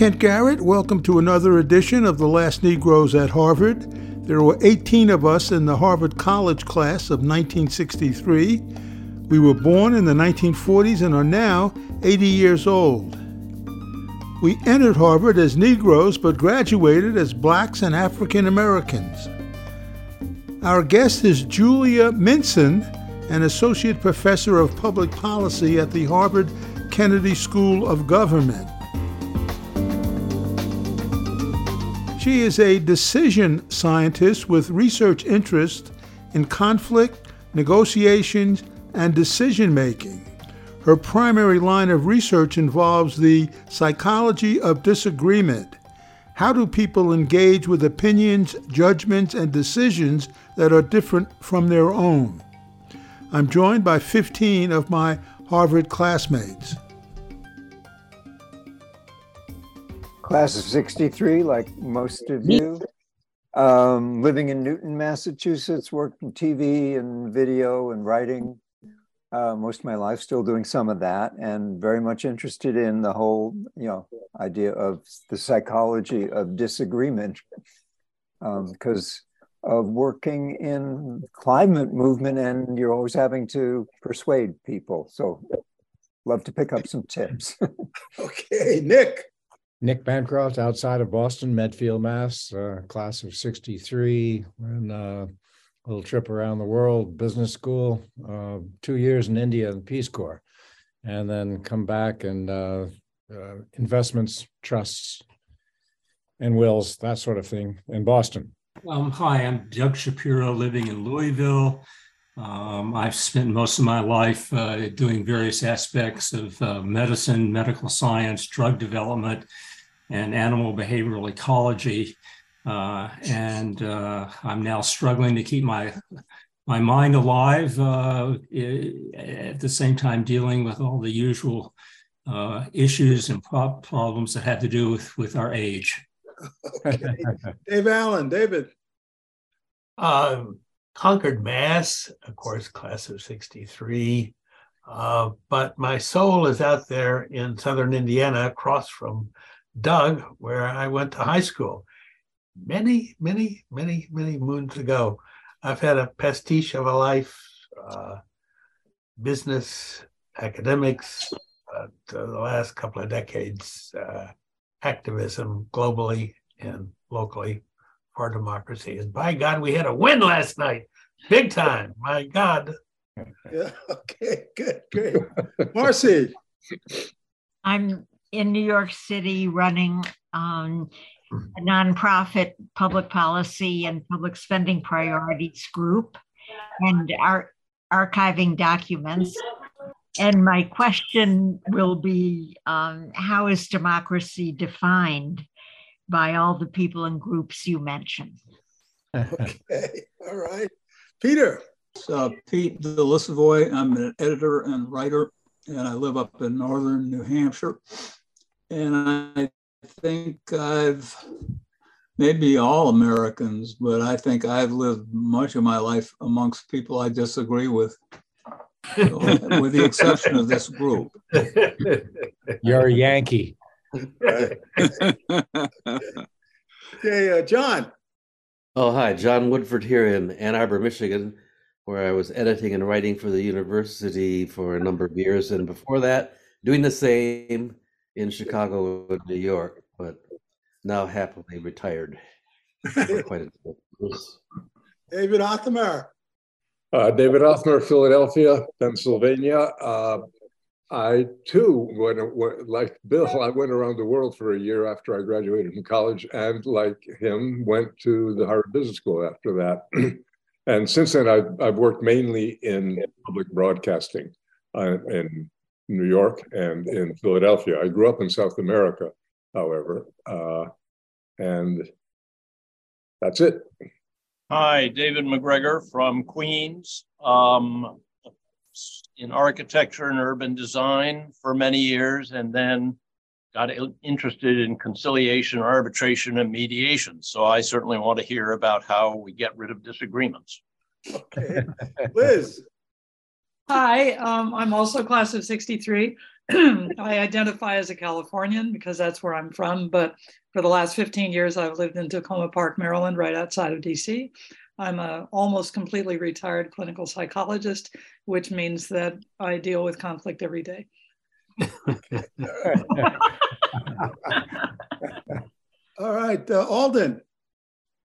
Kent Garrett. Welcome to another edition of The Last Negroes at Harvard. There were 18 of us in the Harvard College class of 1963. We were born in the 1940s and are now 80 years old. We entered Harvard as Negroes but graduated as blacks and African Americans. Our guest is Julia Minson, an associate professor of public policy at the Harvard Kennedy School of Government. She is a decision scientist with research interest in conflict, negotiations, and decision making. Her primary line of research involves the psychology of disagreement. How do people engage with opinions, judgments, and decisions that are different from their own? I'm joined by 15 of my Harvard classmates. Class of 63, like most of you. Um, living in Newton, Massachusetts, worked in TV and video and writing uh, most of my life, still doing some of that, and very much interested in the whole, you know, idea of the psychology of disagreement, because um, of working in climate movement, and you're always having to persuade people. So, love to pick up some tips. okay, Nick. Nick Bancroft, outside of Boston, Medfield, Mass, uh, class of '63, and uh, little trip around the world, business school, uh, two years in India and Peace Corps, and then come back and uh, uh, investments, trusts, and wills, that sort of thing in Boston. Um, hi, I'm Doug Shapiro, living in Louisville. Um, I've spent most of my life uh, doing various aspects of medicine, medical science, drug development, and animal behavioral ecology. Uh, and uh, I'm now struggling to keep my my mind alive uh, at the same time dealing with all the usual uh, issues and pro- problems that have to do with, with our age. okay. Dave Allen, David. Um, Concord, Mass, of course, class of 63. Uh, but my soul is out there in southern Indiana across from Doug, where I went to high school many, many, many, many moons ago. I've had a pastiche of a life, uh, business, academics, uh, the last couple of decades, uh, activism globally and locally for democracy. And by God, we had a win last night, big time. My God. Yeah. Okay. Good. Great. Marcy. I'm in New York City running um, a nonprofit public policy and public spending priorities group and are archiving documents. And my question will be um, how is democracy defined by all the people and groups you mentioned? okay, all right. Peter. Uh, Pete Delisavoy. I'm an editor and writer, and I live up in northern New Hampshire. And I think I've maybe all Americans, but I think I've lived much of my life amongst people I disagree with, so, with the exception of this group. You're a Yankee. okay, uh, John. Oh, hi, John Woodford here in Ann Arbor, Michigan, where I was editing and writing for the university for a number of years. And before that, doing the same in Chicago and New York, but now happily retired. Quite a David Othmer. Uh, David Othmer, Philadelphia, Pennsylvania. Uh, I too went, went, like Bill. I went around the world for a year after I graduated from college, and like him, went to the Harvard Business School after that. and since then, I've, I've worked mainly in public broadcasting uh, in New York and in Philadelphia. I grew up in South America, however, uh, and that's it. Hi, David McGregor from Queens. Um, in architecture and urban design for many years, and then got interested in conciliation, arbitration, and mediation. So I certainly want to hear about how we get rid of disagreements. Okay, Liz. Hi, um, I'm also class of 63, I identify as a Californian because that's where I'm from. But for the last 15 years, I've lived in Takoma Park, Maryland, right outside of DC. I'm a almost completely retired clinical psychologist, which means that I deal with conflict every day. All right, uh, Alden.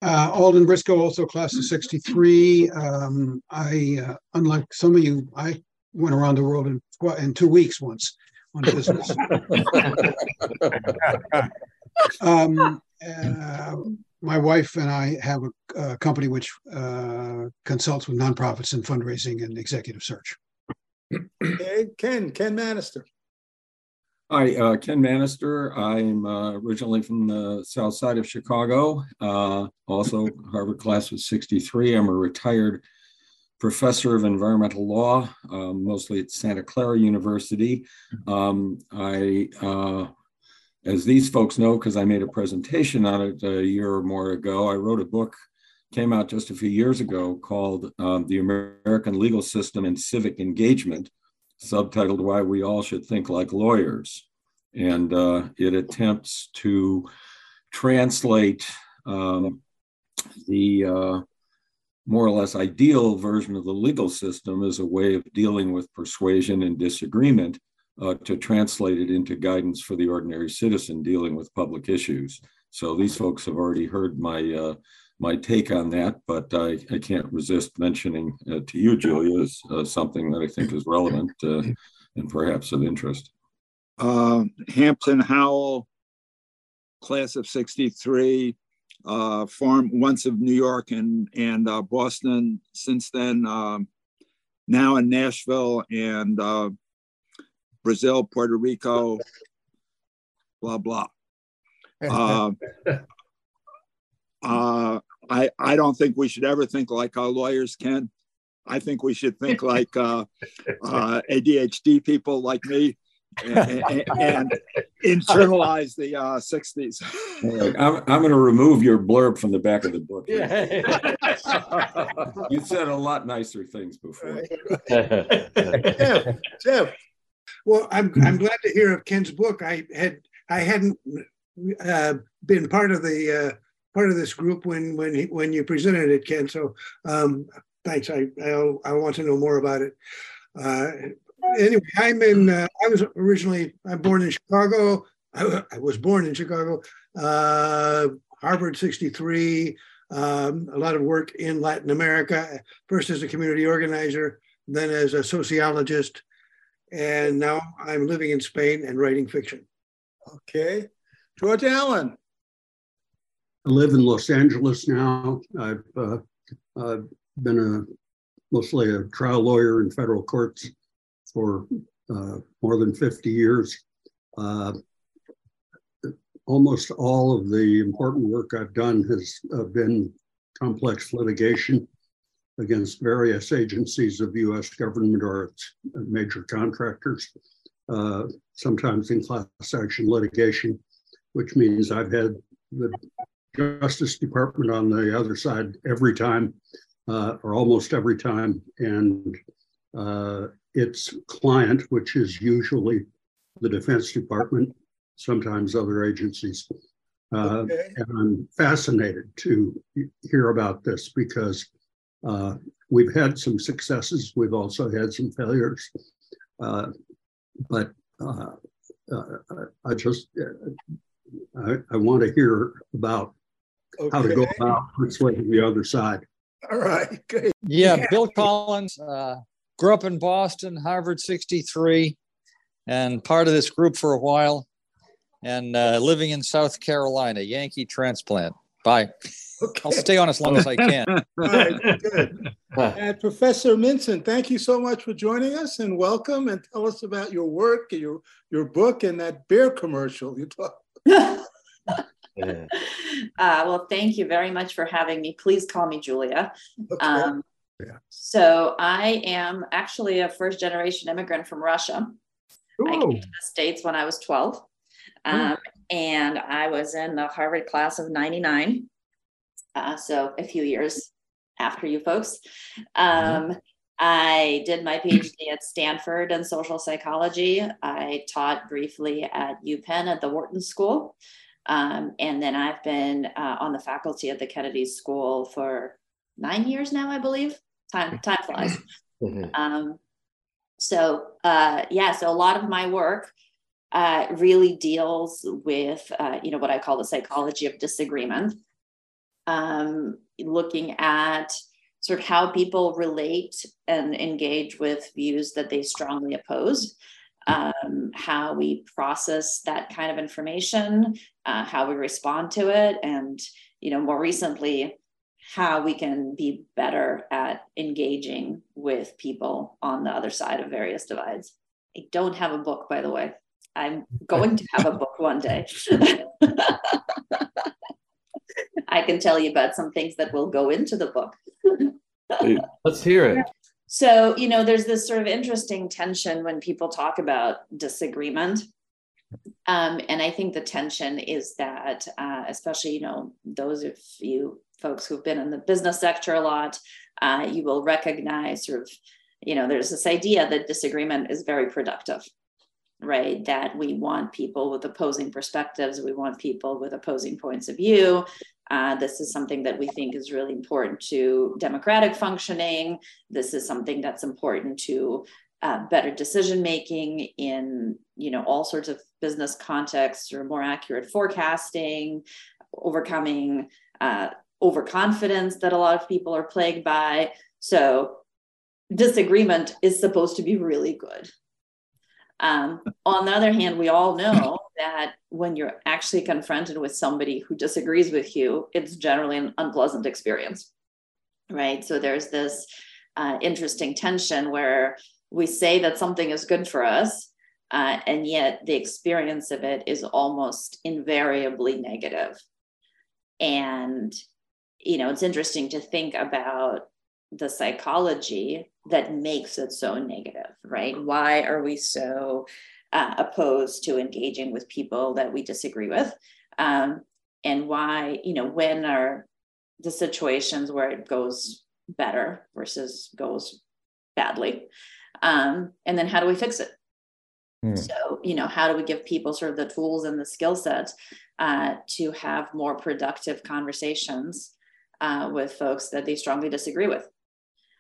Uh, Alden Briscoe, also class of 63. Um, I, uh, unlike some of you, I went around the world in, in two weeks once on business. um, uh, my wife and I have a, a company which uh, consults with nonprofits in fundraising and executive search. Okay, Ken, Ken Manaster. Hi, uh, Ken Manaster. I'm uh, originally from the south side of Chicago, uh, also Harvard class of 63. I'm a retired professor of environmental law, um, mostly at Santa Clara University. Um, I, uh, as these folks know, because I made a presentation on it a year or more ago, I wrote a book, came out just a few years ago called um, The American Legal System and Civic Engagement, subtitled Why We All Should Think Like Lawyers. And uh, it attempts to translate um, the uh, more or less ideal version of the legal system as a way of dealing with persuasion and disagreement uh, to translate it into guidance for the ordinary citizen dealing with public issues. So these folks have already heard my uh, my take on that, but I, I can't resist mentioning uh, to you, Julia, as uh, something that I think is relevant uh, and perhaps of interest. Uh, Hampton Howell, class of 63, uh, farm once of New York and, and uh, Boston. Since then, um, now in Nashville and uh, Brazil, Puerto Rico, blah, blah. Uh, I, I don't think we should ever think like our lawyers can. I think we should think like uh, uh, ADHD people like me and, and, and internalize the uh, 60s. I'm, I'm going to remove your blurb from the back of the book. you said a lot nicer things before. Jeff, Jeff. Well, I'm I'm glad to hear of Ken's book. I had I hadn't uh, been part of the uh, part of this group when when he, when you presented it, Ken. So um, thanks. I, I, I want to know more about it. Uh, anyway, I'm in. Uh, I was originally. I'm born in Chicago. I, I was born in Chicago. Uh, Harvard '63. Um, a lot of work in Latin America. First as a community organizer, then as a sociologist, and now I'm living in Spain and writing fiction. Okay, George Allen. I live in Los Angeles now. I've uh, uh, been a mostly a trial lawyer in federal courts for uh, more than 50 years. Uh, almost all of the important work I've done has uh, been complex litigation against various agencies of US government or its major contractors, uh, sometimes in class action litigation, which means I've had the Justice Department on the other side every time, uh, or almost every time, and uh, its client, which is usually the Defense Department, sometimes other agencies. Uh, okay. And I'm fascinated to hear about this because uh, we've had some successes, we've also had some failures, uh, but uh, I just I, I want to hear about okay. how to go about persuading the other side. All right, good. Yeah, yeah. Bill Collins uh, grew up in Boston, Harvard 63, and part of this group for a while, and uh, living in South Carolina, Yankee transplant. Bye. Okay. I'll stay on as long as I can. All right, good. And Professor Minson, thank you so much for joining us and welcome and tell us about your work, your your book, and that beer commercial you talked. uh, well, thank you very much for having me. Please call me Julia. Okay. Um, yeah. So I am actually a first generation immigrant from Russia. Ooh. I came to the States when I was 12. Um, And I was in the Harvard class of 99. Uh, so a few years after you folks. Um, mm-hmm. I did my PhD at Stanford in social psychology. I taught briefly at UPenn at the Wharton School. Um, and then I've been uh, on the faculty at the Kennedy School for nine years now, I believe. Time, time flies. Mm-hmm. Um, so, uh, yeah, so a lot of my work uh, really deals with, uh, you know, what I call the psychology of disagreement, um, looking at sort of how people relate and engage with views that they strongly oppose, um, how we process that kind of information, uh, how we respond to it, and you know more recently how we can be better at engaging with people on the other side of various divides. I don't have a book, by the way. I'm going to have a book one day. I can tell you about some things that will go into the book. Let's hear it. So, you know, there's this sort of interesting tension when people talk about disagreement. Um, and I think the tension is that, uh, especially, you know, those of you folks who've been in the business sector a lot, uh, you will recognize sort of, you know, there's this idea that disagreement is very productive right? That we want people with opposing perspectives, we want people with opposing points of view. Uh, this is something that we think is really important to democratic functioning. This is something that's important to uh, better decision making in you know all sorts of business contexts or more accurate forecasting, overcoming uh, overconfidence that a lot of people are plagued by. So disagreement is supposed to be really good um, on the other hand, we all know that when you're actually confronted with somebody who disagrees with you, it's generally an unpleasant experience, right? So there's this uh, interesting tension where we say that something is good for us, uh, and yet the experience of it is almost invariably negative. And, you know, it's interesting to think about the psychology that makes it so negative, right? Why are we so uh, opposed to engaging with people that we disagree with? Um, and why, you know, when are the situations where it goes better versus goes badly? Um, and then how do we fix it? Hmm. So, you know, how do we give people sort of the tools and the skill sets uh, to have more productive conversations uh, with folks that they strongly disagree with?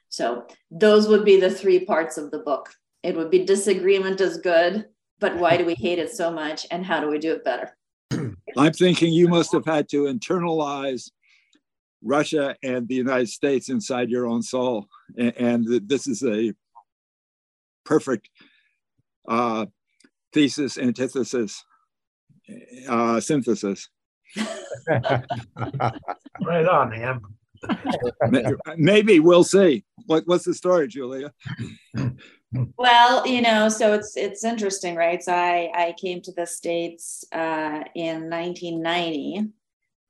So those would be the three parts of the book. It would be disagreement is good, but why do we hate it so much and how do we do it better? I'm thinking you must have had to internalize Russia and the United States inside your own soul. And, this is a perfect uh, thesis, antithesis, uh, synthesis. right on, Ham. Maybe we'll see. What, what's the story, Julia? Well, you know, so it's it's interesting, right? So I I came to the states uh, in 1990.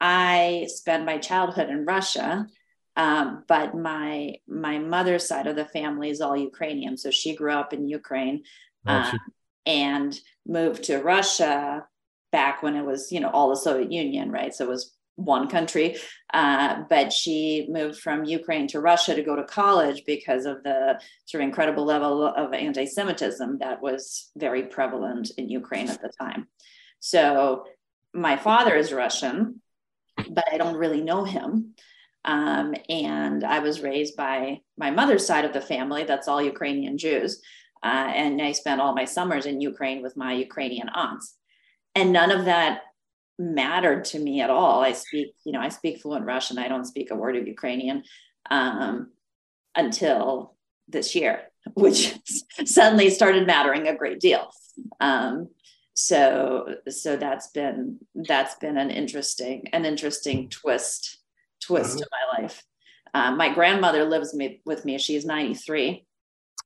I spent my childhood in Russia, um, but my my mother's side of the family is all Ukrainian. So she grew up in Ukraine uh, and moved to Russia back when it was, you know, all the Soviet Union, right? So it was one country, uh, but she moved from Ukraine to Russia to go to college because of the sort of incredible level of anti Semitism that was very prevalent in Ukraine at the time. So my father is Russian, but I don't really know him. Um, and I was raised by my mother's side of the family, that's all Ukrainian Jews. Uh, and I spent all my summers in Ukraine with my Ukrainian aunts. And none of that mattered to me at all. I speak, you know, I speak fluent Russian. I don't speak a word of Ukrainian um, until this year, which suddenly started mattering a great deal. Um, so, so that's been that's been an interesting an interesting twist twist to my life. Um, my grandmother lives me, with me. She's 93.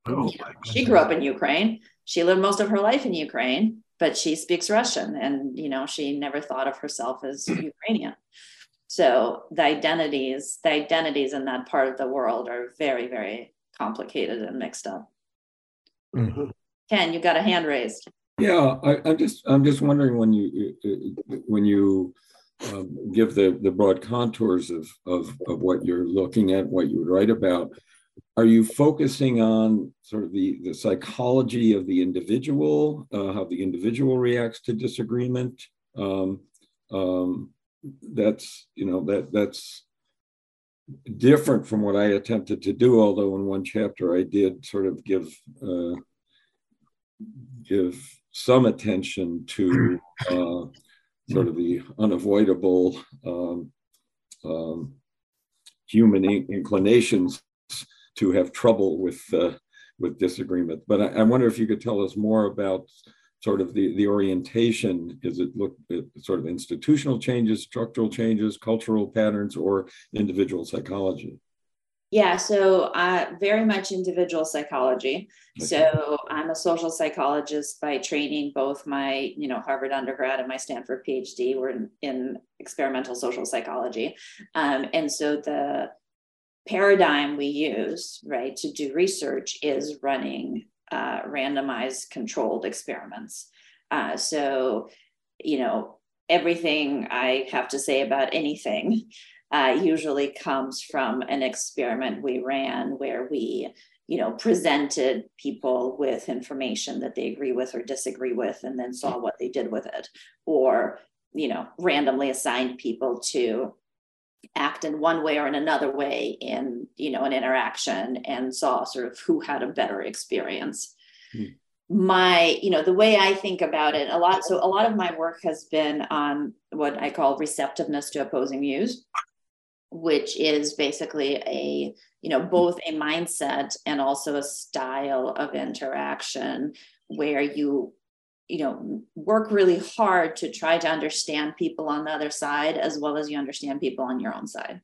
Oh, she grew up in Ukraine. She lived most of her life in Ukraine but she speaks Russian and you know she never thought of herself as Ukrainian. So the identities, the identities in that part of the world are very, very complicated and mixed up. Mm-hmm. Ken, you got a hand raised. Yeah, I, am just I'm just wondering when you when you um, give the the broad contours of, of of what you're looking at, what you would write about. Are you focusing on sort of the, the psychology of the individual, uh, how the individual reacts to disagreement? Um, um, that's you know that that's different from what I attempted to do. Although in one chapter I did sort of give uh, give some attention to uh, sort of the unavoidable um, um, human inclinations to have trouble with uh, with disagreement. But I, I, wonder if you could tell us more about sort of the, the orientation. Is it look at sort of institutional changes, structural changes, cultural patterns, or individual psychology? Yeah, so uh, very much individual psychology. Okay. So I'm a social psychologist by training. Both my, you know, Harvard undergrad and my Stanford PhD were in, in experimental social psychology, um, and so the paradigm we use, right, to do research is running uh, randomized controlled experiments. Uh, so, you know, everything I have to say about anything uh, usually comes from an experiment we ran where we, you know, presented people with information that they agree with or disagree with, and then saw what they did with it, or you know, randomly assigned people to act in one way or in another way in you know an interaction and saw sort of who had a better experience mm. my you know the way i think about it a lot so a lot of my work has been on what i call receptiveness to opposing views which is basically a you know both a mindset and also a style of interaction where you you know work really hard to try to understand people on the other side as well as you understand people on your own side.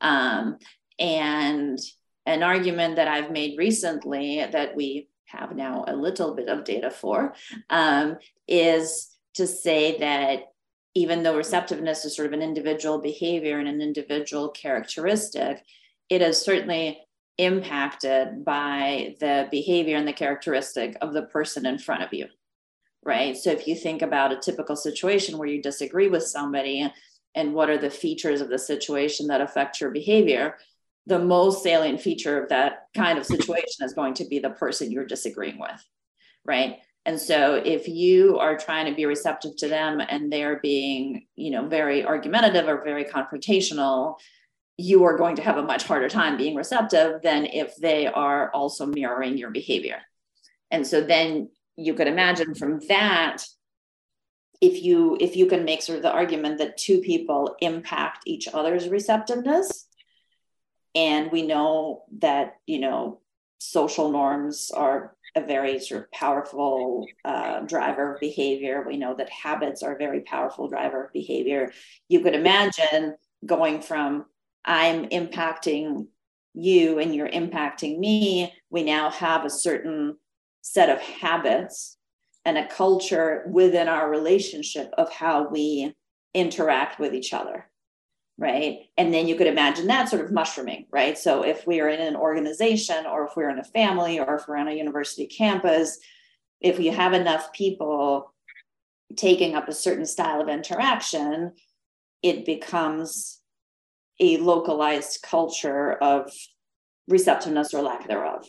Um, and an argument that i've made recently that we have now a little bit of data for um, is to say that even though receptiveness is sort of an individual behavior and an individual characteristic it is certainly impacted by the behavior and the characteristic of the person in front of you right? So if you think about a typical situation where you disagree with somebody and what are the features of the situation that affect your behavior, the most salient feature of that kind of situation is going to be the person you're disagreeing with, right? And so if you are trying to be receptive to them and they're being, you know, very argumentative or very confrontational, you are going to have a much harder time being receptive than if they are also mirroring your behavior. And so then you could imagine from that if you if you can make sort of the argument that two people impact each other's receptiveness and we know that you know social norms are a very sort of powerful uh, driver of behavior. We know that habits are a very powerful driver of behavior. You could imagine going from i'm impacting you and you're impacting me we now have a certain set of habits and a culture within our relationship of how we interact with each other right? And then you could imagine that sort of mushrooming right? So if we are in an organization or if we're in a family or if we're on a university campus if you have enough people taking up a certain style of interaction it becomes a localized culture of receptiveness or lack thereof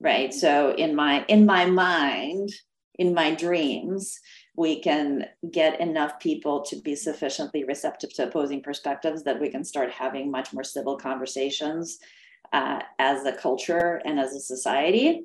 right? So in my in my mind in my dreams we can get enough people to be sufficiently receptive to opposing perspectives that we can start having much more civil conversations uh, as a culture and as a society.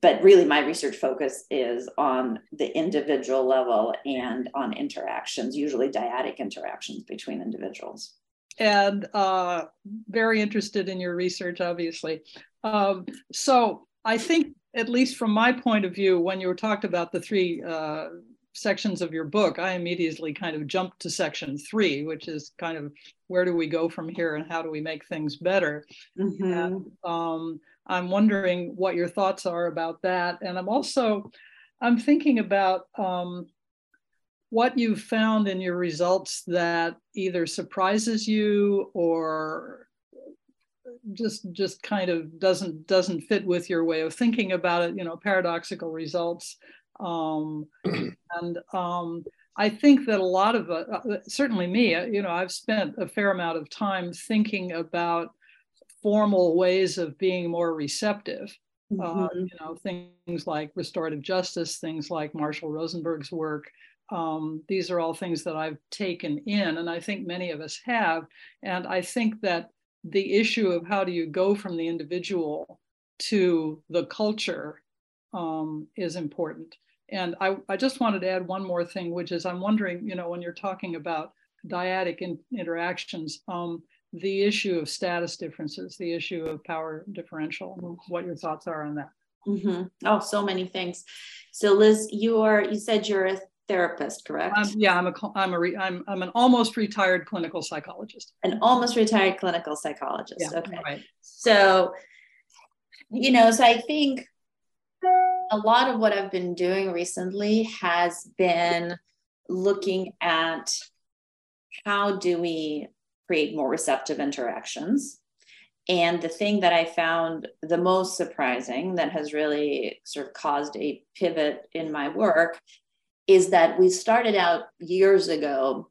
But really my research focus is on the individual level and on interactions usually dyadic interactions between individuals. And uh, very interested in your research obviously. Um, so I think, at least from my point of view, when you were talked about the three uh, sections of your book, I immediately kind of jumped to section three, which is kind of where do we go from here and how do we make things better? Mm-hmm. And, um, I'm wondering what your thoughts are about that. And I'm also, I'm thinking about um, what you've found in your results that either surprises you or just just kind of doesn't doesn't fit with your way of thinking about it you know paradoxical results um, and um, i think that a lot of uh, uh, certainly me uh, you know i've spent a fair amount of time thinking about formal ways of being more receptive. Uh, Mhm. you know, things like restorative justice, things like Marshall Rosenberg's work. Um, these are all things that I've taken in, and I think many of us have. And I think that the issue of how do you go from the individual to the culture um, is important. And I, I just wanted to add one more thing, which is I'm wondering, you know, when you're talking about dyadic in, interactions, um, the issue of status differences, the issue of power differential, what your thoughts are on that. Mhm. Oh, so many things. So Liz, you are, you said you're a therapist, correct? I'm, yeah, I'm a, I'm a, re, I'm, I'm an almost retired clinical psychologist. An almost retired clinical psychologist. Yeah, okay. right. So, you know, so I think a lot of what I've been doing recently has been looking at how do we create more receptive interactions. And the thing that I found the most surprising that has really sort of caused a pivot in my work is that we started out years ago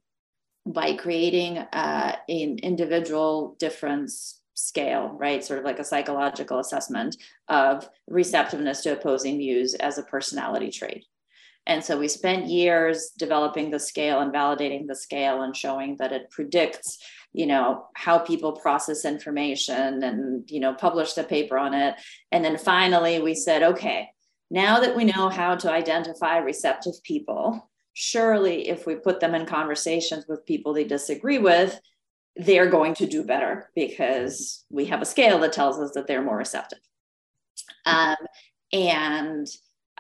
by creating uh, an individual difference scale, right? Sort of like a psychological assessment of receptiveness to opposing views as a personality trait. And so we spent years developing the scale and validating the scale and showing that it predicts, you know, how people process information and, you know, published a paper on it. And then finally we said, okay, now that we know how to identify receptive people, surely if we put them in conversations with people they disagree with, they're going to do better because we have a scale that tells us that they're more receptive. Um, and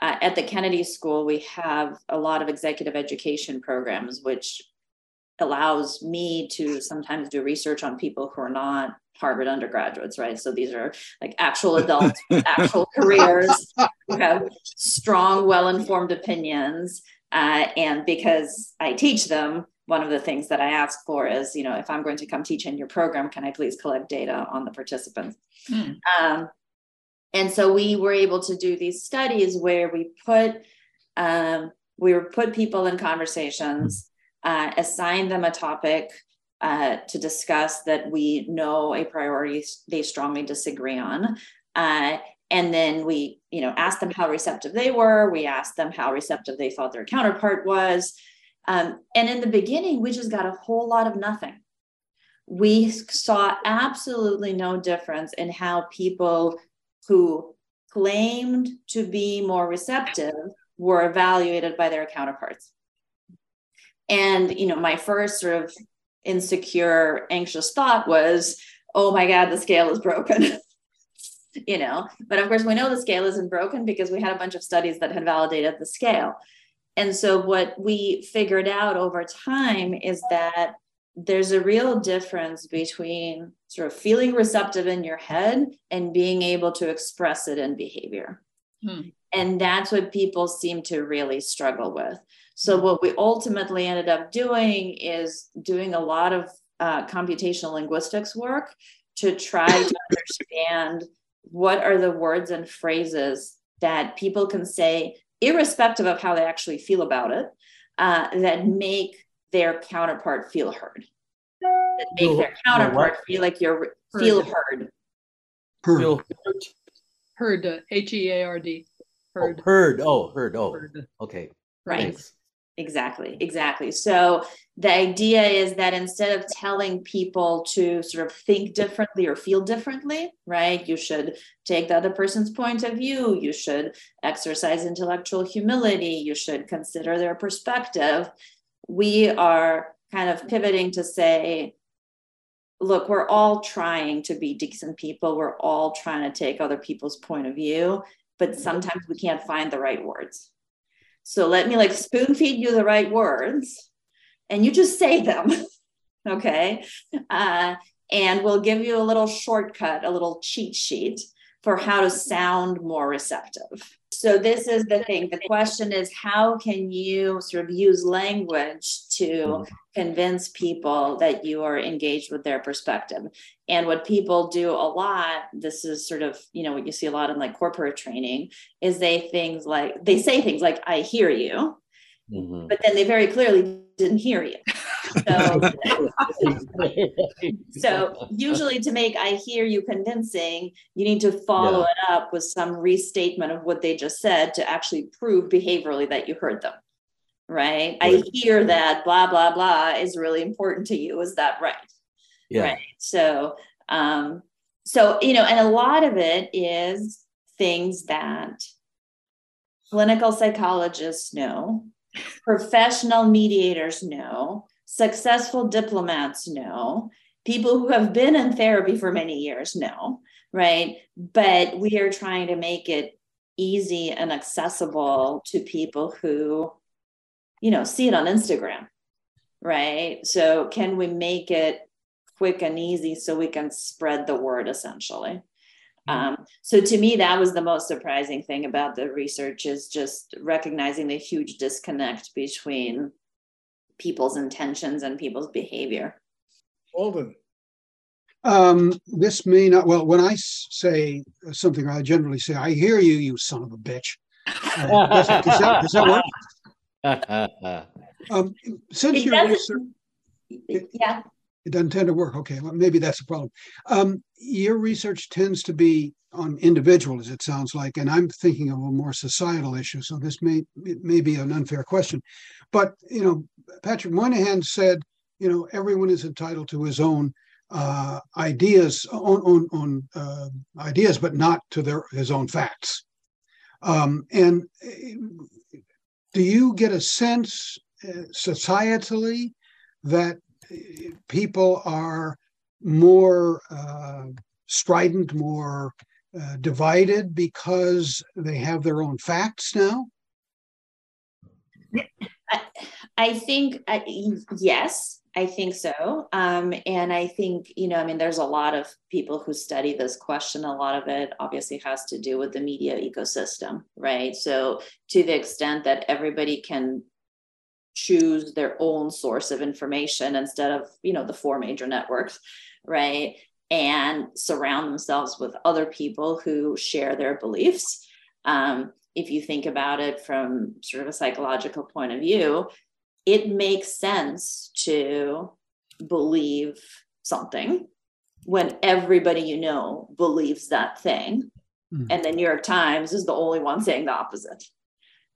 uh, at the Kennedy School, we have a lot of executive education programs, which allows me to sometimes do research on people who are not Harvard undergraduates, right? So these are like actual adults with actual careers who have strong, well informed opinions. Uh, and because I teach them, one of the things that I ask for is, you know, if I'm going to come teach in your program, can I please collect data on the participants? Hmm. Um, and so we were able to do these studies where we put um, we were put people in conversations, uh, assign them a topic uh, to discuss that we know a priori they strongly disagree on. Uh, and then we, you know, asked them how receptive they were. We asked them how receptive they thought their counterpart was. Um, and in the beginning, we just got a whole lot of nothing. We saw absolutely no difference in how people who claimed to be more receptive were evaluated by their counterparts. And, you know, my first sort of insecure, anxious thought was, oh my God, the scale is broken. you know, but of course, we know the scale isn't broken because we had a bunch of studies that had validated the scale. And so, what we figured out over time is that there's a real difference between sort of feeling receptive in your head and being able to express it in behavior. Hmm. And that's what people seem to really struggle with. So, what we ultimately ended up doing is doing a lot of uh, computational linguistics work to try to understand what are the words and phrases that people can say, irrespective of how they actually feel about it, uh, that make their counterpart feel heard, that make their counterpart feel like you're feel heard. Feel Heard, uh, H E A R D. Heard. heard. Oh, heard. Oh, okay. Right. Thanks. Exactly, exactly. So the idea is that instead of telling people to sort of think differently or feel differently, right, you should take the other person's point of view, you should exercise intellectual humility, you should consider their perspective. We are kind of pivoting to say, look, we're all trying to be decent people, we're all trying to take other people's point of view, but mm-hmm. sometimes we can't find the right words. So let me like spoon feed you the right words and you just say them. okay. Uh, and we'll give you a little shortcut, a little cheat sheet for how to sound more receptive. So, this is the thing. The question is how can you sort of use language to convince people that you are engaged with their perspective? And what people do a lot, this is sort of, you know, what you see a lot in like corporate training, is they things like, they say things like, I hear you, Mhm. but then they very clearly didn't hear you. So, so usually to make I hear you convincing, you need to follow yeah. it up with some restatement of what they just said to actually prove behaviorally that you heard them. Right? right. I hear that blah blah blah is really important to you. Is that right? Yeah. Right. So um so you know, and a lot of it is things that clinical psychologists know, professional mediators know, successful diplomats know, people who have been in therapy for many years know, right? But we are trying to make it easy and accessible to people who, you know, see it on Instagram, right? So, can we make it quick and easy so we can spread the word essentially? Mm-hmm. Um, so to me, that was the most surprising thing about the research is just recognizing the huge disconnect between people's intentions and people's behavior. Alden. Um, this may not, well, when I say something, I generally say, I hear you, you son of a bitch. Uh, does, that, does, that, does that work? um, since it you're research, it, yeah. It doesn't tend to work. Okay, well, maybe that's a problem. Um, your research tends to be on individuals, it sounds like, and I'm thinking of a more societal issue. So this may it may be an unfair question, but you know, Patrick Moynihan said, you know, everyone is entitled to his own uh, ideas, on, on, on uh, ideas, but not to their his own facts. Um, and uh, do you get a sense uh, societally that people are more uh, strident, more uh, divided because they have their own facts now? I, I think uh, yes, I think so. Um, and I think, you know, I mean, there's a lot of people who study this question. A lot of it obviously has to do with the media ecosystem, right? So, to the extent that everybody can choose their own source of information instead of you know the four major networks right? And surround themselves with other people who share their beliefs. Um, if you think about it from sort of a psychological point of view it makes sense to believe something when everybody you know believes that thing. Mm. and the new york times is the only one saying the opposite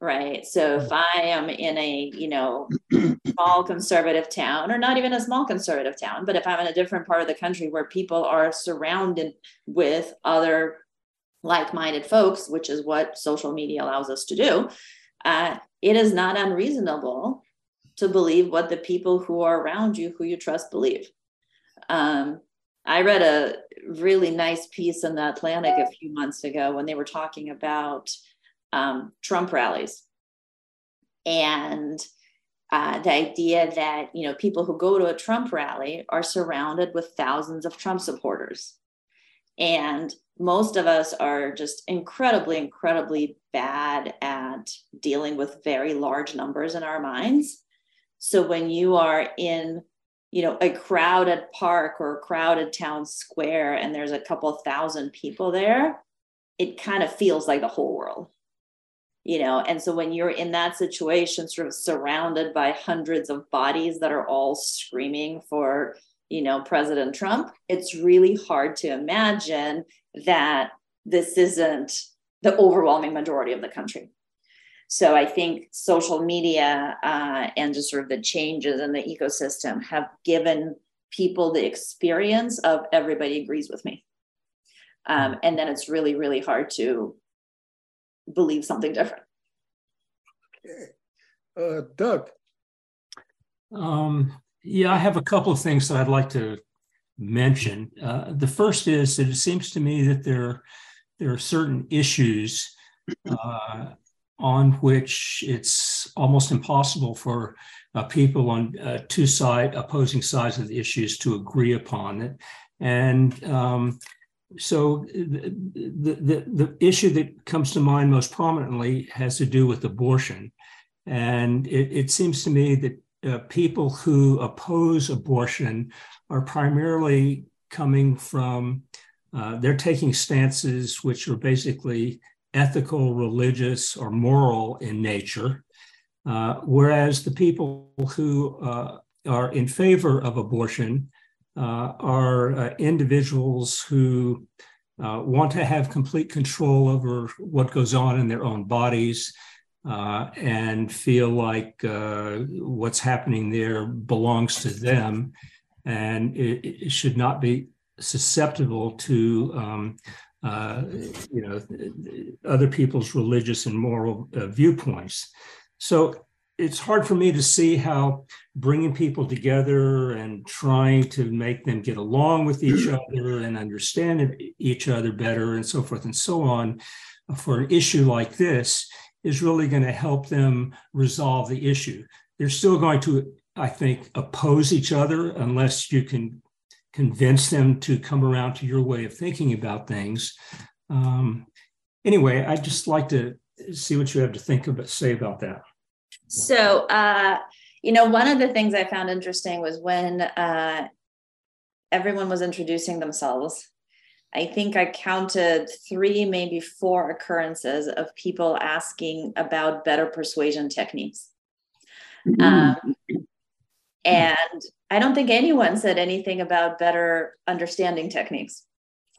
right? So if i am in a you know small conservative town or not even a small conservative town but if i'm in a different part of the country where people are surrounded with other like-minded folks which is what social media allows us to do uh, it is not unreasonable to believe what the people who are around you who you trust believe. Um, i read a really nice piece in the atlantic a few months ago when they were talking about um, Trump rallies. And uh, the idea that you know people who go to a Trump rally are surrounded with thousands of Trump supporters, and most of us are just incredibly, incredibly bad at dealing with very large numbers in our minds. So when you are in you know a crowded park or a crowded town square and there's a couple thousand people there it kind of feels like the whole world you know and so when you're in that situation sort of surrounded by hundreds of bodies that are all screaming for you know president trump it's really hard to imagine that this isn't the overwhelming majority of the country. So i think social media uh, and just sort of the changes in the ecosystem have given people the experience of everybody agrees with me. Um, and then it's really really hard to believe something different. Okay. Uh, Doug. Um, yeah, I have a couple of things that I'd like to mention. Uh, the first is that it seems to me that there, there are certain issues uh, on which it's almost impossible for uh, people on uh, two side opposing sides of the issues to agree upon it. And um, so the, the, the issue that comes to mind most prominently has to do with abortion. And it, it seems to me that uh, people who oppose abortion are primarily coming from, uh, they're taking stances which are basically ethical, religious, or moral in nature. Uh, whereas the people who uh, are in favor of abortion are uh, individuals who uh, want to have complete control over what goes on in their own bodies uh, and feel like what's happening there belongs to them and it, it should not be susceptible to um, uh, you know other people's religious and moral uh, viewpoints. So it's hard for me to see how bringing people together and trying to make them get along with each other and understand each other better and so forth and so on for an issue like this is really going to help them resolve the issue. They're still going to, I think, oppose each other unless you can convince them to come around to your way of thinking about things. Um, anyway, I'd just like to see what you have to think about, say about that. So, uh, you know, one of the things I found interesting was when uh, everyone was introducing themselves. I think I counted three, maybe four occurrences of people asking about better persuasion techniques. Mm-hmm. Um, and I don't think anyone said anything about better understanding techniques.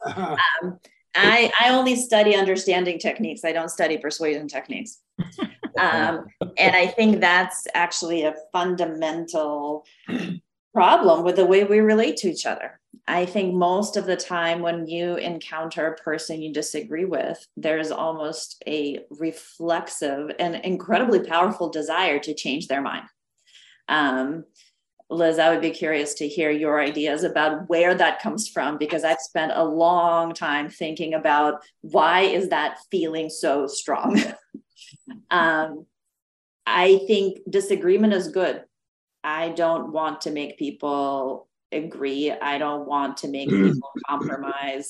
Uh-huh. Um, I, I only study understanding techniques. I don't study persuasion techniques. Um, and I think that's actually a fundamental problem with the way we relate to each other. I think most of the time when you encounter a person you disagree with, there's almost a reflexive and incredibly powerful desire to change their mind. Um, Liz, I would be curious to hear your ideas about where that comes from because I've spent a long time thinking about why is that feeling so strong. um, I think disagreement is good. I don't want to make people agree. I don't want to make people compromise.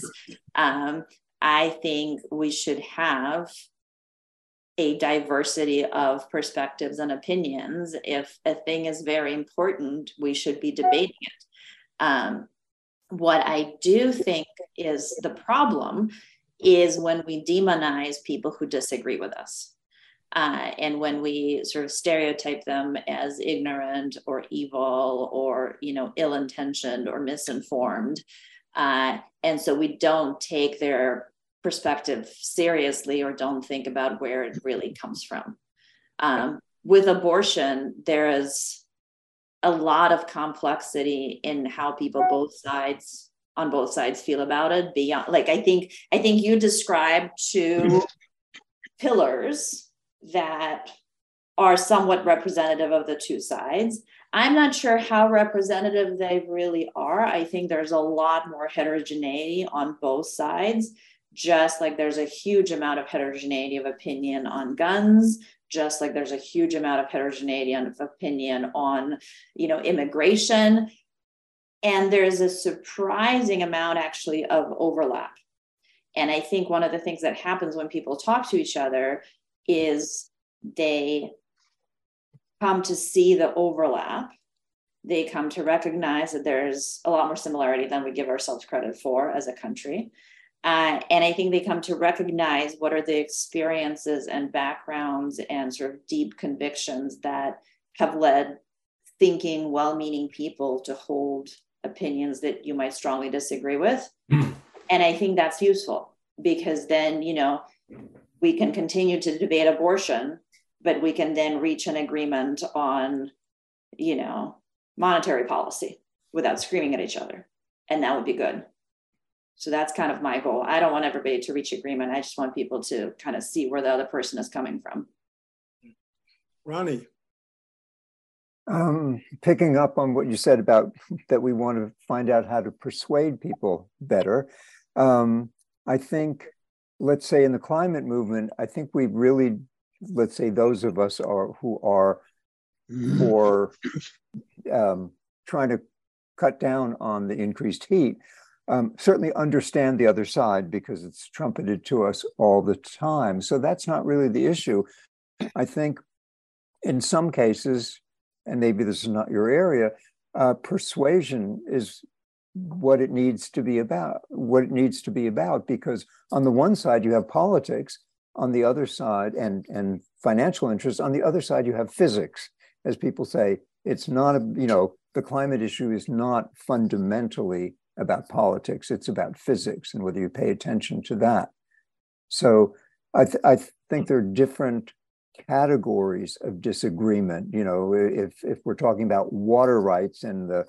Um, I think we should have a diversity of perspectives and opinions. If a thing is very important, we should be debating it. Um, what I do think is the problem is when we demonize people who disagree with us. Uh, and when we sort of stereotype them as ignorant or evil or you know ill-intentioned or misinformed uh, and so we don't take their perspective seriously or don't think about where it really comes from. Um, with abortion, there is a lot of complexity in how people both sides on both sides feel about it beyond like i think i think you described two pillars that are somewhat representative of the two sides. I'm not sure how representative they really are. I think there's a lot more heterogeneity on both sides just like there's a huge amount of heterogeneity of opinion on guns just like there's a huge amount of heterogeneity of opinion on you know immigration. And there's a surprising amount actually of overlap. And i think one of the things that happens when people talk to each other is they come to see the overlap they come to recognize that there's a lot more similarity than we give ourselves credit for as a country uh, and I think they come to recognize what are the experiences and backgrounds and sort of deep convictions that have led thinking, well meaning people to hold opinions that you might strongly disagree with. Mm. And I think that's useful because then, you know, we can continue to debate abortion, but we can then reach an agreement on, you know, monetary policy without screaming at each other. And that would be good. So that's kind of my goal. I don't want everybody to reach agreement. I just want people to kind of see where the other person is coming from. Ronnie. Um, picking up on what you said about that we want to find out how to persuade people better. Um, I think, let's say in the climate movement, I think we really, let's say those of us are who are for um, trying to cut down on the increased heat um, certainly understand the other side because it's trumpeted to us all the time. So that's not really the issue. I think in some cases, and maybe this is not your area, uh, persuasion is what it needs to be about, what it needs to be about, because on the one side you have politics, on the other side, and and financial interests. On the other side, you have physics, as people say. It's not a, you know, the climate issue is not fundamentally about politics. It's about physics and whether you pay attention to that. So I, th- I think there are different categories of disagreement. You know, if if we're talking about water rights and the,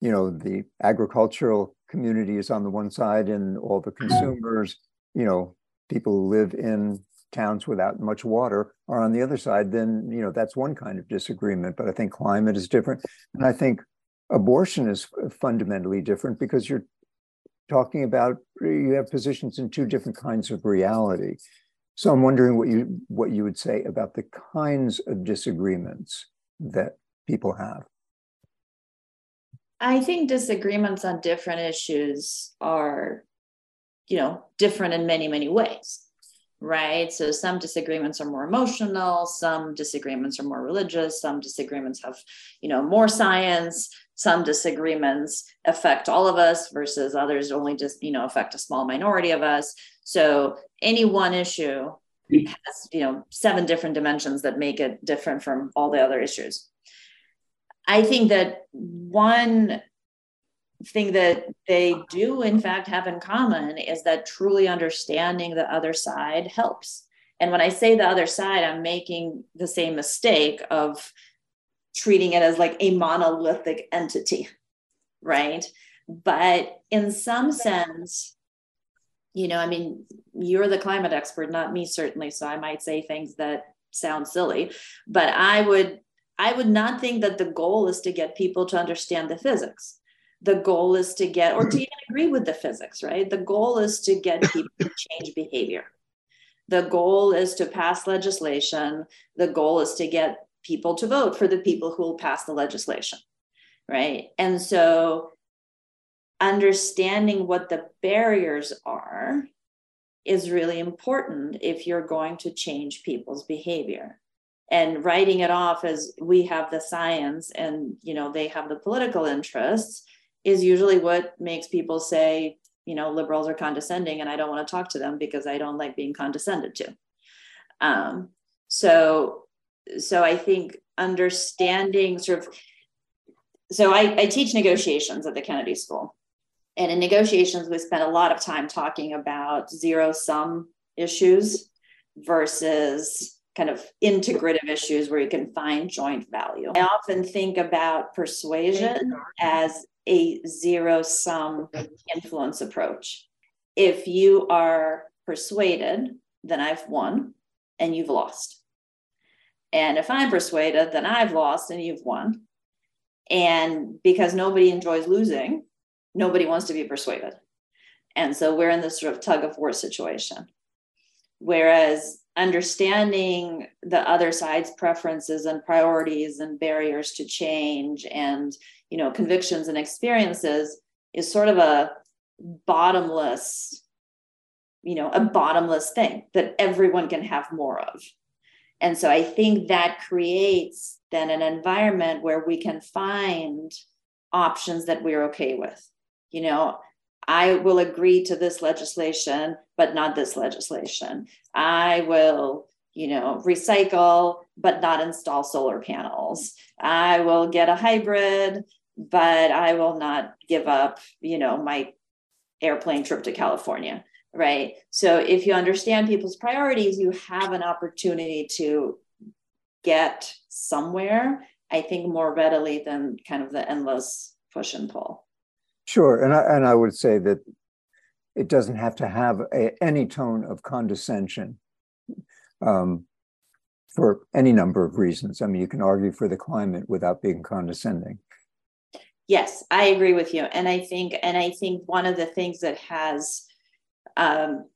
you know, the agricultural community is on the one side and all the mm-hmm. consumers, you know, people who live in towns without much water are on the other side, then you know that's one kind of disagreement. But I think climate is different, and I think abortion is fundamentally different because you're talking about you have positions in two different kinds of reality. So I'm wondering what you what you would say about the kinds of disagreements that people have. I think disagreements on different issues are, you know, different in many, many ways, right? So some disagreements are more emotional, some disagreements are more religious, some disagreements have, you know, more science, some disagreements affect all of us versus others only just, you know, affect a small minority of us. So any one issue has, you know, seven different dimensions that make it different from all the other issues. I think that one thing that they do, in fact, have in common is that truly understanding the other side helps. And when I say the other side, I'm making the same mistake of treating it as like a monolithic entity, right? But in some sense, you know, I mean, you're the climate expert, not me, certainly. So I might say things that sound silly, but I would I would not think that the goal is to get people to understand the physics. The goal is to get, or to mm-hmm. even agree with the physics, right? The goal is to get people to change behavior. The goal is to pass legislation. The goal is to get people to vote for the people who will pass the legislation, right? And so understanding what the barriers are is really important if you're going to change people's behavior and writing it off as we have the science and you know they have the political interests is usually what makes people say you know liberals are condescending and i don't want to talk to them because i don't like being condescended to. Um, so so i think understanding sort of so I, I teach negotiations at the kennedy school. And in negotiations we spend a lot of time talking about zero sum issues versus kind of integrative issues where you can find joint value. I often think about persuasion as a zero sum influence approach. If you are persuaded, then I've won and you've lost. And if I'm persuaded, then I've lost and you've won. And because nobody enjoys losing, nobody wants to be persuaded. And so we're in this sort of tug of war situation. Whereas understanding the other side's preferences and priorities and barriers to change and you know convictions and experiences is sort of a bottomless you know a bottomless thing that everyone can have more of. And so i think that creates then an environment where we can find options that we're okay with you know I will agree to this legislation, but not this legislation. I will, you know, recycle, but not install solar panels. I will get a hybrid, but I will not give up, you know, my airplane trip to California. Right. So if you understand people's priorities, you have an opportunity to get somewhere, I think, more readily than kind of the endless push and pull. Sure, and I, and I would say that it doesn't have to have a, any tone of condescension um, for any number of reasons. I mean, you can argue for the climate without being condescending. Yes, I agree with you, and I think and I think one of the things that has, um,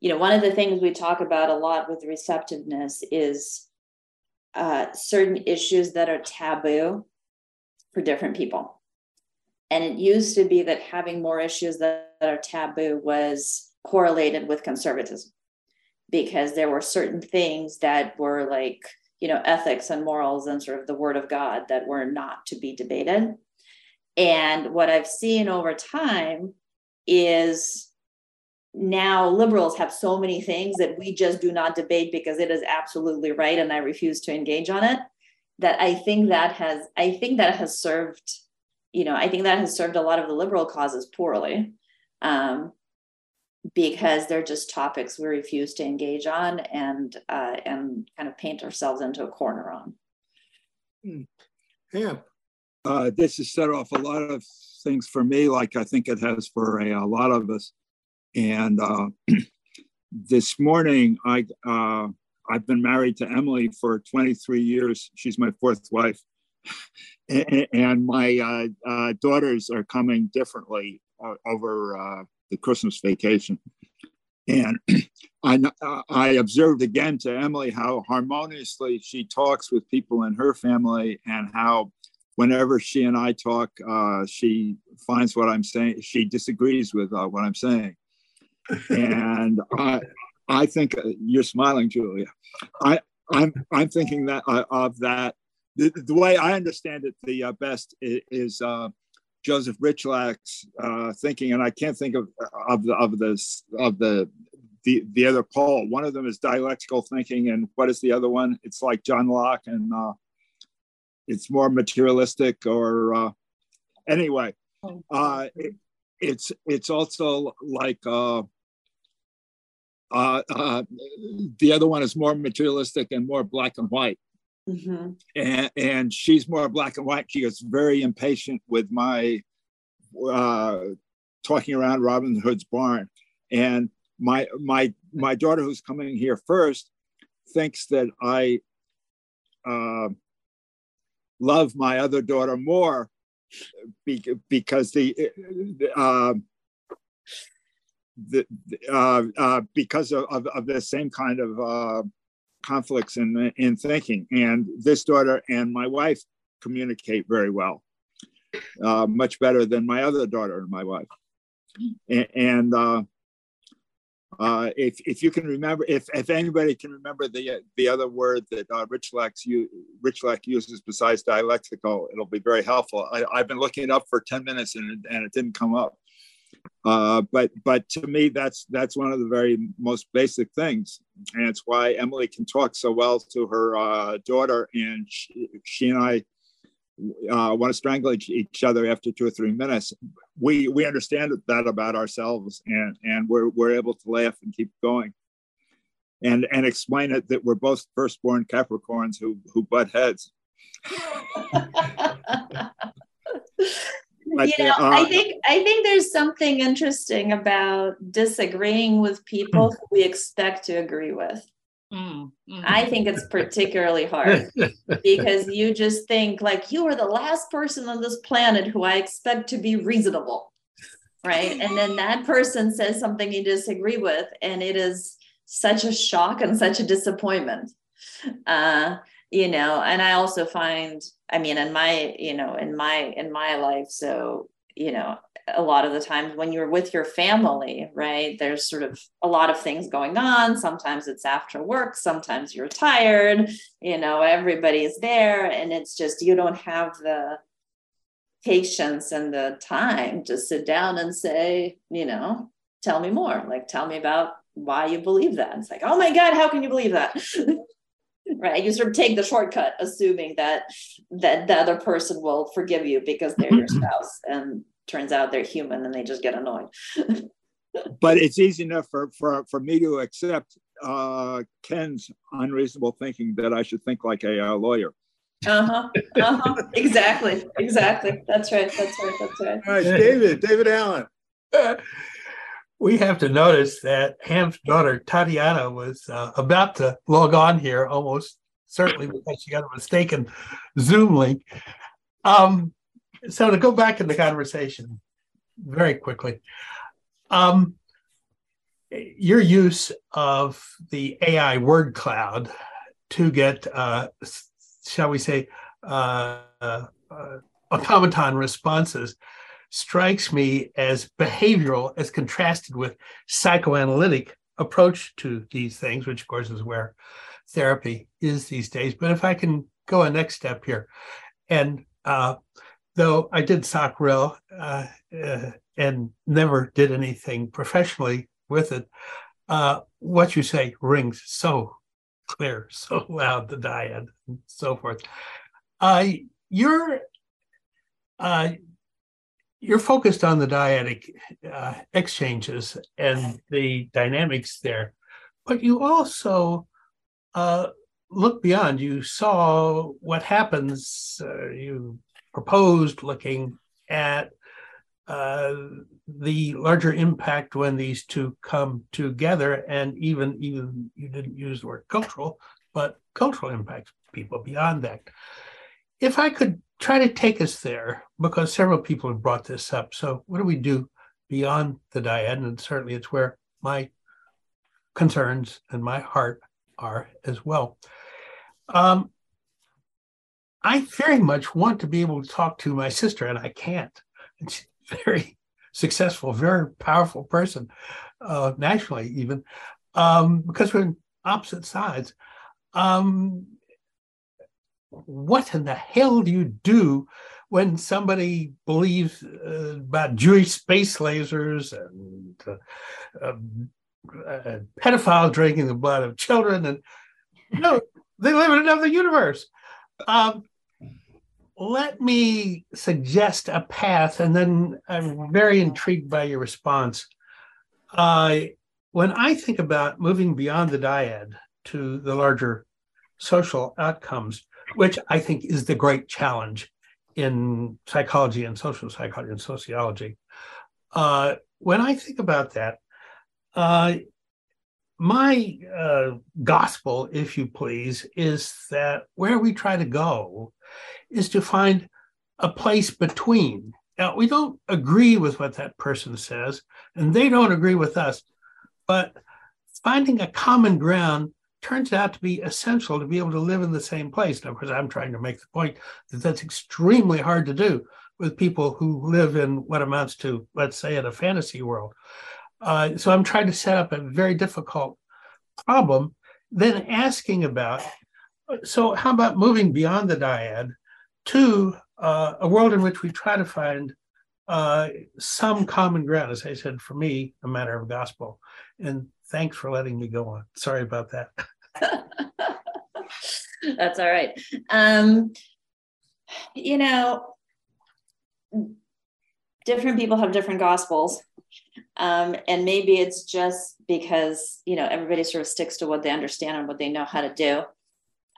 you know, one of the things we talk about a lot with receptiveness is uh, certain issues that are taboo for different people and it used to be that having more issues that, that are taboo was correlated with conservatism because there were certain things that were like, you know, ethics and morals and sort of the word of God that were not to be debated. And what I've seen over time is now liberals have so many things that we just do not debate because it is absolutely right and I refuse to engage on it. That I think that has I think that has served, you know, I think that has served a lot of the liberal causes poorly. Um, because they're just topics we refuse to engage on and uh, and kind of paint ourselves into a corner on. Yeah. Uh, this has set off a lot of things for me, like I think it has for a, a lot of us. And uh, this morning, I uh, I've been married to Emily for 23 years. She's my fourth wife, and, and my uh, uh, daughters are coming differently uh, over the Christmas vacation. And I, I observed again to Emily how harmoniously she talks with people in her family and how whenever she and I talk, uh, she finds what I'm saying, she disagrees with uh, what I'm saying. and I, I think uh, you're smiling, Julia. I, I'm, I'm thinking that uh, of that. The, the, way I understand it, the uh, best is, uh, Joseph Rychlak's uh, thinking, and I can't think of of the of this of the the the other pole. One of them is dialectical thinking, and what is the other one? It's like John Locke, and uh, it's more materialistic. Or uh, anyway, uh, it, it's it's also like uh, uh, uh, the other one is more materialistic and more black and white. Mm-hmm. And, and she's more black and white. She gets very impatient with my uh, talking around Robin Hood's barn. And my my my daughter, who's coming here first, thinks that I uh, love my other daughter more because the uh, the uh, uh, because of, of, of, the same kind of uh, conflicts in in thinking. And this daughter and my wife communicate very well, uh, much better than my other daughter and my wife. And, and uh, uh, if if you can remember, if if anybody can remember the the other word that uh, Rychlak you Rychlak uses besides dialectical, it'll be very helpful. I, have been looking it up for ten minutes and and it didn't come up. Uh, but but to me, that's that's one of the very most basic things, and it's why Emily can talk so well to her uh, daughter, and she, she and I uh, want to strangle each, other after two or three minutes. We we understand that about ourselves, and and we're we're able to laugh and keep going, and and explain it that we're both firstborn Capricorns who who butt heads. But, you know, I think I think there's something interesting about disagreeing with people who we expect to agree with. Mm, mm. I think it's particularly hard because you just think like you are the last person on this planet who I expect to be reasonable. Right. And then that person says something you disagree with, and it is such a shock and such a disappointment. Uh, you know and i also find i mean in my you know in my in my life so you know a lot of the times when you're with your family right there's sort of a lot of things going on. Sometimes it's after work sometimes you're tired you know everybody's there and it's just you don't have the patience and the time to sit down and say you know tell me more like tell me about why you believe that. It's like oh my god how can you believe that right you sort of take the shortcut assuming that that the other person will forgive you because they're your spouse and turns out they're human and they just get annoyed. But it's easy enough for for, for me to accept uh, ken's unreasonable thinking that i should think like a, a lawyer. Uh-huh uh-huh exactly exactly. That's right that's right that's right. All right david david allen we have to notice that Ham's daughter Tatiana was uh, about to log on here, almost certainly because she got a mistaken Zoom link. Um, so to go back in the conversation very quickly, um, your use of the AI word cloud to get, uh, shall we say, uh, uh, automaton responses strikes me as behavioral as contrasted with psychoanalytic approach to these things, which of course is where therapy is these days. But if I can go a next step here, and uh, though I did SOCREL uh, uh, and never did anything professionally with it. Uh, what you say rings so clear, so loud, the dyad, and so forth. Uh, you're uh, you're focused on the dyadic uh, exchanges and the dynamics there, but you also uh, look beyond. You saw what happens. Uh, you proposed looking at uh, the larger impact when these two come together, and even even you didn't use the word cultural, but cultural impacts people beyond that. If I could try to take us there, because several people have brought this up. So, what do we do beyond the dyad? And certainly, it's where my concerns and my heart are as well. Um, I very much want to be able to talk to my sister, and I can't. It's very successful, very powerful person, uh, nationally even, um, because we're on opposite sides. Um, what in the hell do you do when somebody believes uh, about Jewish space lasers and uh, uh, pedophiles drinking the blood of children? And no, they live in another universe. Um, let me suggest a path, and then I'm very intrigued by your response. When I think about moving beyond the dyad to the larger social outcomes, which I think is the great challenge in psychology and social psychology and sociology, uh, when I think about that, uh, my uh, gospel, if you please, is that where we try to go is to find a place between. Now, we don't agree with what that person says, and they don't agree with us, but finding a common ground turns out to be essential to be able to live in the same place. Now, of course, I'm trying to make the point that that's extremely hard to do with people who live in what amounts to, let's say, in a fantasy world. Uh, so I'm trying to set up a very difficult problem, then asking about so how about moving beyond the dyad to uh, a world in which we try to find uh, some common ground, as I said, for me, a matter of gospel. And thanks for letting me go on. Sorry about that. That's all right. Um, you know, different people have different gospels. Um, and maybe it's just because, you know, everybody sort of sticks to what they understand and what they know how to do.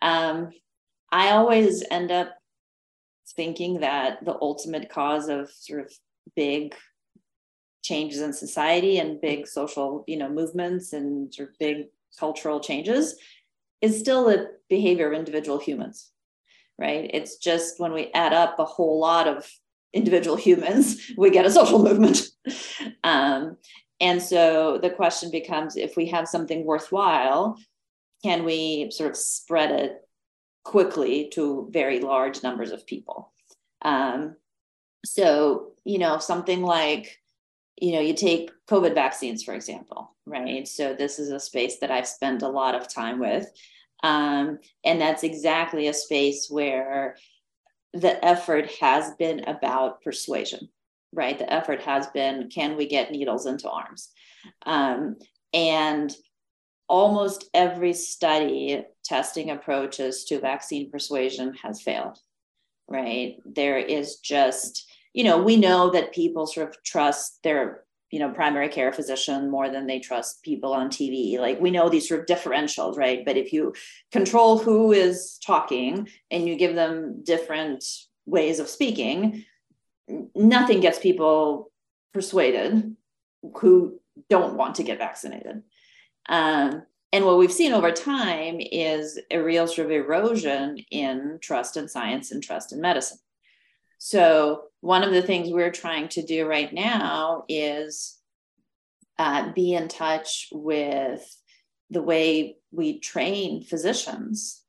Um, I always end up thinking that the ultimate cause of sort of big changes in society and big social, you know, movements and sort of big cultural changes is still the behavior of individual humans, right? It's just when we add up a whole lot of individual humans, we get a social movement. um, and so the question becomes if we have something worthwhile, can we sort of spread it quickly to very large numbers of people? Um, so, you know, something like, you know, you take COVID vaccines, for example, right? So, this is a space that I've spent a lot of time with. Um, and that's exactly a space where the effort has been about persuasion, right? The effort has been can we get needles into arms? Um, and almost every study testing approaches to vaccine persuasion has failed, right? There is just, you know, we know that people sort of trust their you know primary care physician more than they trust people on tv like we know these sort of differentials right? But if you control who is talking and you give them different ways of speaking nothing gets people persuaded who don't want to get vaccinated. Um, and what we've seen over time is a real sort of erosion in trust in science and trust in medicine so, one of the things we're trying to do right now is uh, be in touch with the way we train physicians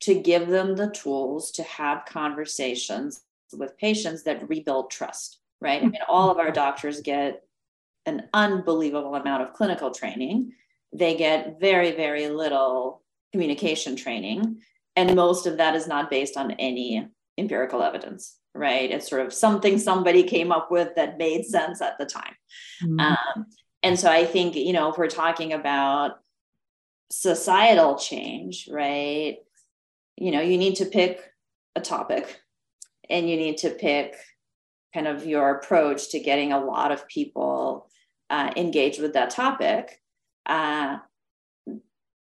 to give them the tools to have conversations with patients that rebuild trust, right? I mean, all of our doctors get an unbelievable amount of clinical training. They get very, very little communication training. And most of that is not based on any empirical evidence right? It's sort of something somebody came up with that made sense at the time. Mm-hmm. Um, And so I think, you know, if we're talking about societal change, right? You know, you need to pick a topic and you need to pick kind of your approach to getting a lot of people uh, engaged with that topic. Uh,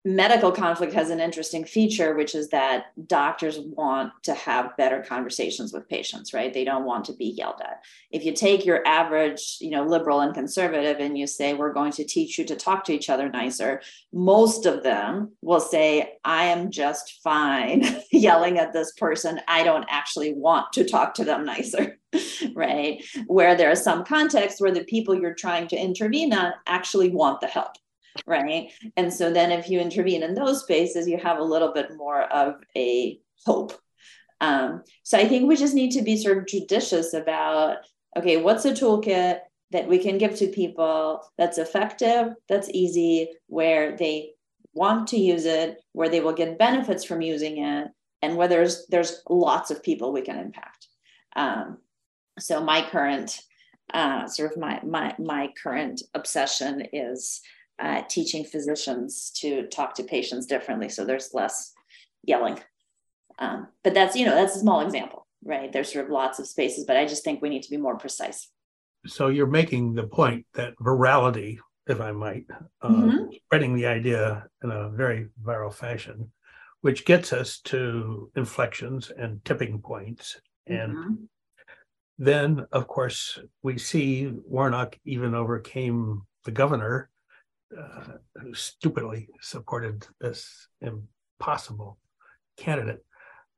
medical conflict has an interesting feature, which is that doctors want to have better conversations with patients, right? They don't want to be yelled at. If you take your average, you know, liberal and conservative and you say, we're going to teach you to talk to each other nicer, most of them will say, I am just fine yelling at this person. I don't actually want to talk to them nicer. right? Where there are some contexts where the people you're trying to intervene on actually want the help right? And so then if you intervene in those spaces, you have a little bit more of a hope. Um, so I think we just need to be sort of judicious about okay, what's a toolkit that we can give to people that's effective, that's easy, where they want to use it, where they will get benefits from using it, and where there's there's lots of people we can impact. Um, so my current uh, sort of my my my current obsession is uh, teaching physicians to talk to patients differently so there's less yelling um, but that's you know that's a small example right there's sort of lots of spaces but i just think we need to be more precise so you're making the point that virality if i might uh, mm-hmm. spreading the idea in a very viral fashion which gets us to inflections and tipping points and mm-hmm. then of course we see warnock even overcame the governor uh, who stupidly supported this impossible candidate.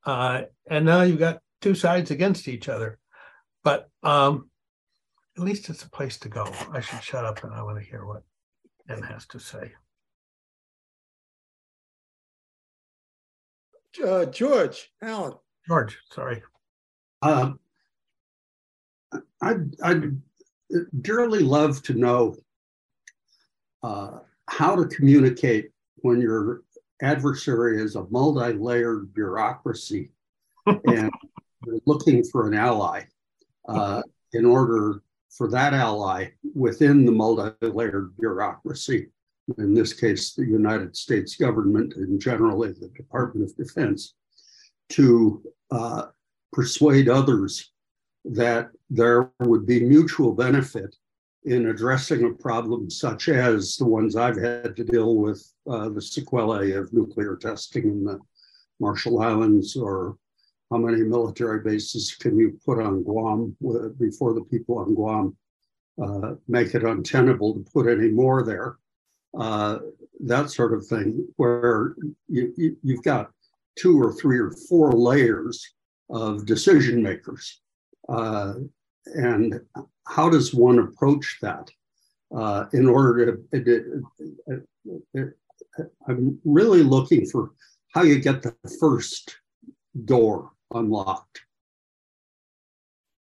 Uh, and now you've got two sides against each other. But um, at least it's a place to go. I should shut up and I want to hear what Em has to say. Uh, George, Alan. George, sorry. Um, I'd, I'd dearly love to know uh, how to communicate when your adversary is a multi-layered bureaucracy and you're looking for an ally uh, in order for that ally within the multi-layered bureaucracy, in this case, the United States government and generally the Department of Defense, to uh, persuade others that there would be mutual benefit in addressing a problem such as the ones I've had to deal with, uh, the sequelae of nuclear testing in the Marshall Islands, or how many military bases can you put on Guam before the people on Guam uh, make it untenable to put any more there? Uh, that sort of thing, where you, you, you've got two or three or four layers of decision makers. Uh, and how does one approach that uh, in order to, I'm really looking for how you get the first door unlocked.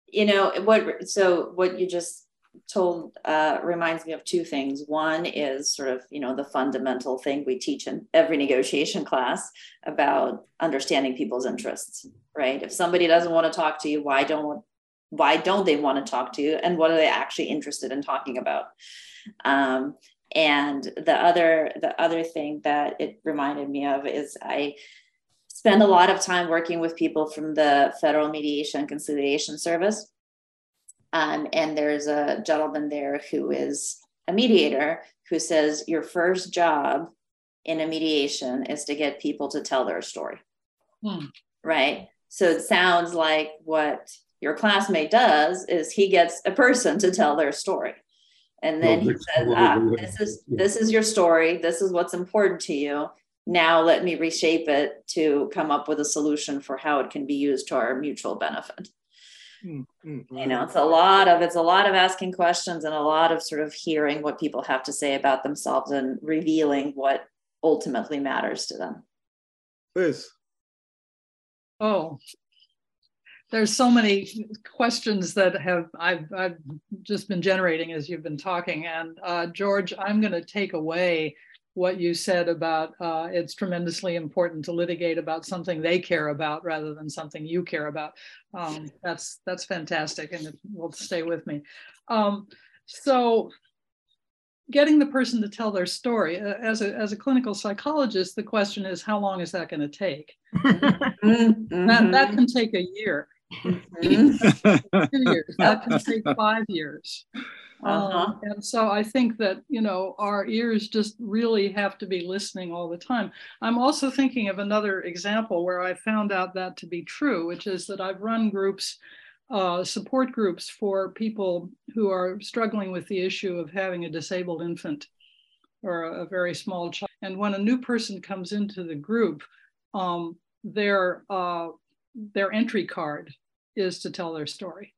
You know what? So what you just told uh, reminds me of two things. One is sort of you know the fundamental thing we teach in every negotiation class about understanding people's interests. Right? If somebody doesn't want to talk to you, why don't why don't they want to talk to you and what are they actually interested in talking about? Um, and the other the other thing that it reminded me of is i spend a lot of time working with people from the federal mediation and conciliation service. Um, and there's a gentleman there who is a mediator who says your first job in a mediation is to get people to tell their story. Hmm. right? So it sounds like what your classmate does is he gets a person to tell their story. And then he says ah, this is this is your story. This is what's important to you. Now let me reshape it to come up with a solution for how it can be used to our mutual benefit. Mm-hmm. you know it's a lot of it's a lot of asking questions and a lot of sort of hearing what people have to say about themselves and revealing what ultimately matters to them. Liz. Oh, there's so many questions that have I've, I've just been generating as you've been talking. And uh, George, I'm going to take away what you said about uh, it's tremendously important to litigate about something they care about rather than something you care about. Um, that's that's fantastic, and it will stay with me. Um, so getting the person to tell their story as a, as a clinical psychologist the question is how long is that going to take mm-hmm. that, that can take a year mm-hmm. two years that can take five years uh-huh. um, and so i think that you know our ears just really have to be listening all the time i'm also thinking of another example where i found out that to be true which is that i've run groups uh, support groups for people who are struggling with the issue of having a disabled infant or a, a very small child. And when a new person comes into the group, um, their uh, their entry card is to tell their story,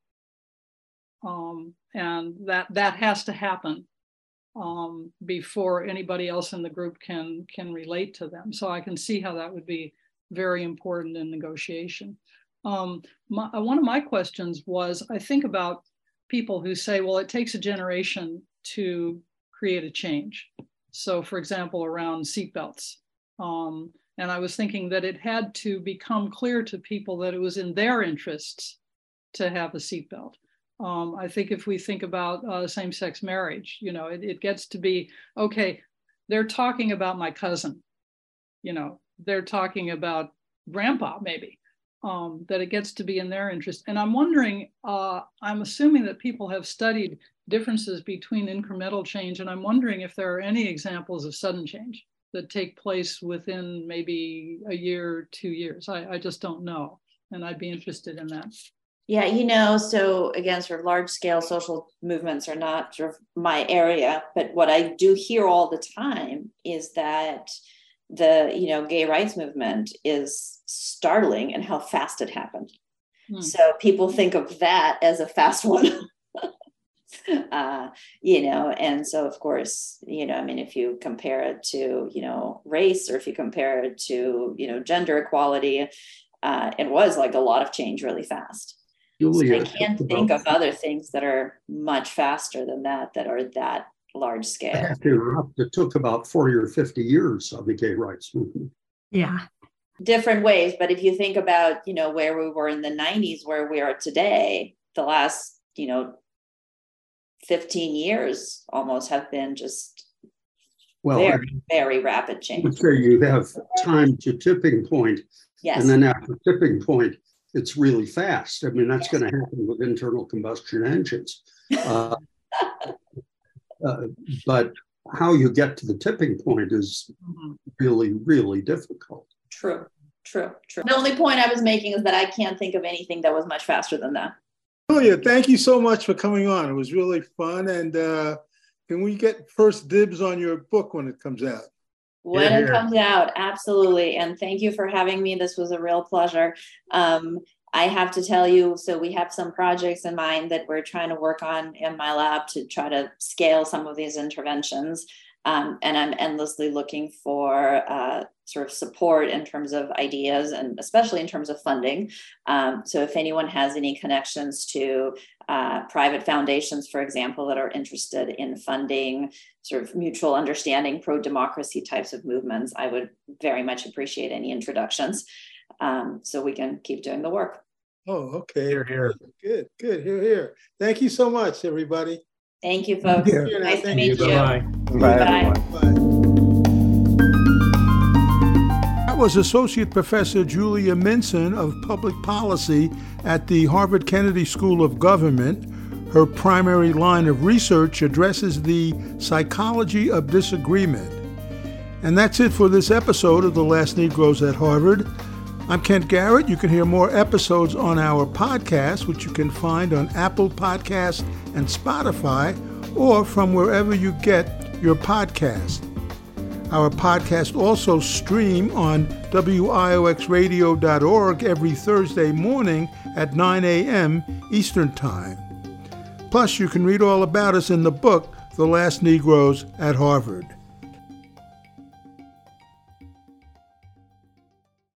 um, and that that has to happen um, before anybody else in the group can can relate to them. So I can see how that would be very important in negotiation. Um, my, uh, one of my questions was I think about people who say, well, it takes a generation to create a change. So, for example, around seatbelts. Um, and I was thinking that it had to become clear to people that it was in their interests to have a seatbelt. Um, I think if we think about uh, same sex marriage, you know, it, it gets to be okay, they're talking about my cousin, you know, they're talking about grandpa, maybe um, that it gets to be in their interest. And I'm wondering, uh, I'm assuming that people have studied differences between incremental change, and I'm wondering if there are any examples of sudden change that take place within maybe a year, two years. I, I just don't know. And I'd be interested in that. Yeah, you know, so again, sort of large scale social movements are not sort of my area, but what I do hear all the time is that the you know gay rights movement is startling and how fast it happened hmm. so people think of that as a fast one uh, you know and so of course you know i mean if you compare it to you know race or if you compare it to you know gender equality uh, it was like a lot of change really fast Julia, so i can't think of other things that are much faster than that that are that large scale. I have to interrupt. It took about 40 or 50 years of the gay rights movement. Yeah. Different ways. But if you think about, you know, where we were in the 90s, where we are today, the last, you know, 15 years almost have been just well, very, very rapid change. Say you have time to tipping point, yes. and then after tipping point, it's really fast. I mean, that's yes. going to happen with internal combustion engines. Uh, uh, but how you get to the tipping point is mm-hmm. really, really difficult. True, true, true. The only point I was making is that I can't think of anything that was much faster than that. Julia, thank you so much for coming on. It was really fun. And uh, can we get first dibs on your book when it comes out? When yeah, it comes out, absolutely. And thank you for having me. This was a real pleasure. Um, I have to tell you, so we have some projects in mind that we're trying to work on in my lab to try to scale some of these interventions. Um, and I'm endlessly looking for uh, sort of support in terms of ideas and especially in terms of funding. Um, so if anyone has any connections to uh, private foundations, for example, that are interested in funding sort of mutual understanding, pro democracy types of movements, I would very much appreciate any introductions um, so we can keep doing the work. Oh, okay. Here, here. Good, good. Here, here. Thank you so much, everybody. Thank you, folks. Thank you. Nice Thank to meet you. you. Bye. Bye. Bye. Was Associate Professor Julia Minson of Public Policy at the Harvard Kennedy School of Government. Her primary line of research addresses the psychology of disagreement. And that's it for this episode of The Last Negroes at Harvard. I'm Kent Garrett. You can hear more episodes on our podcast, which you can find on Apple Podcast and Spotify, or from wherever you get your podcast. Our podcast also stream on wioxradio.org every Thursday morning at 9 a.m. Eastern Time. Plus, you can read all about us in the book, The Last Negroes at Harvard.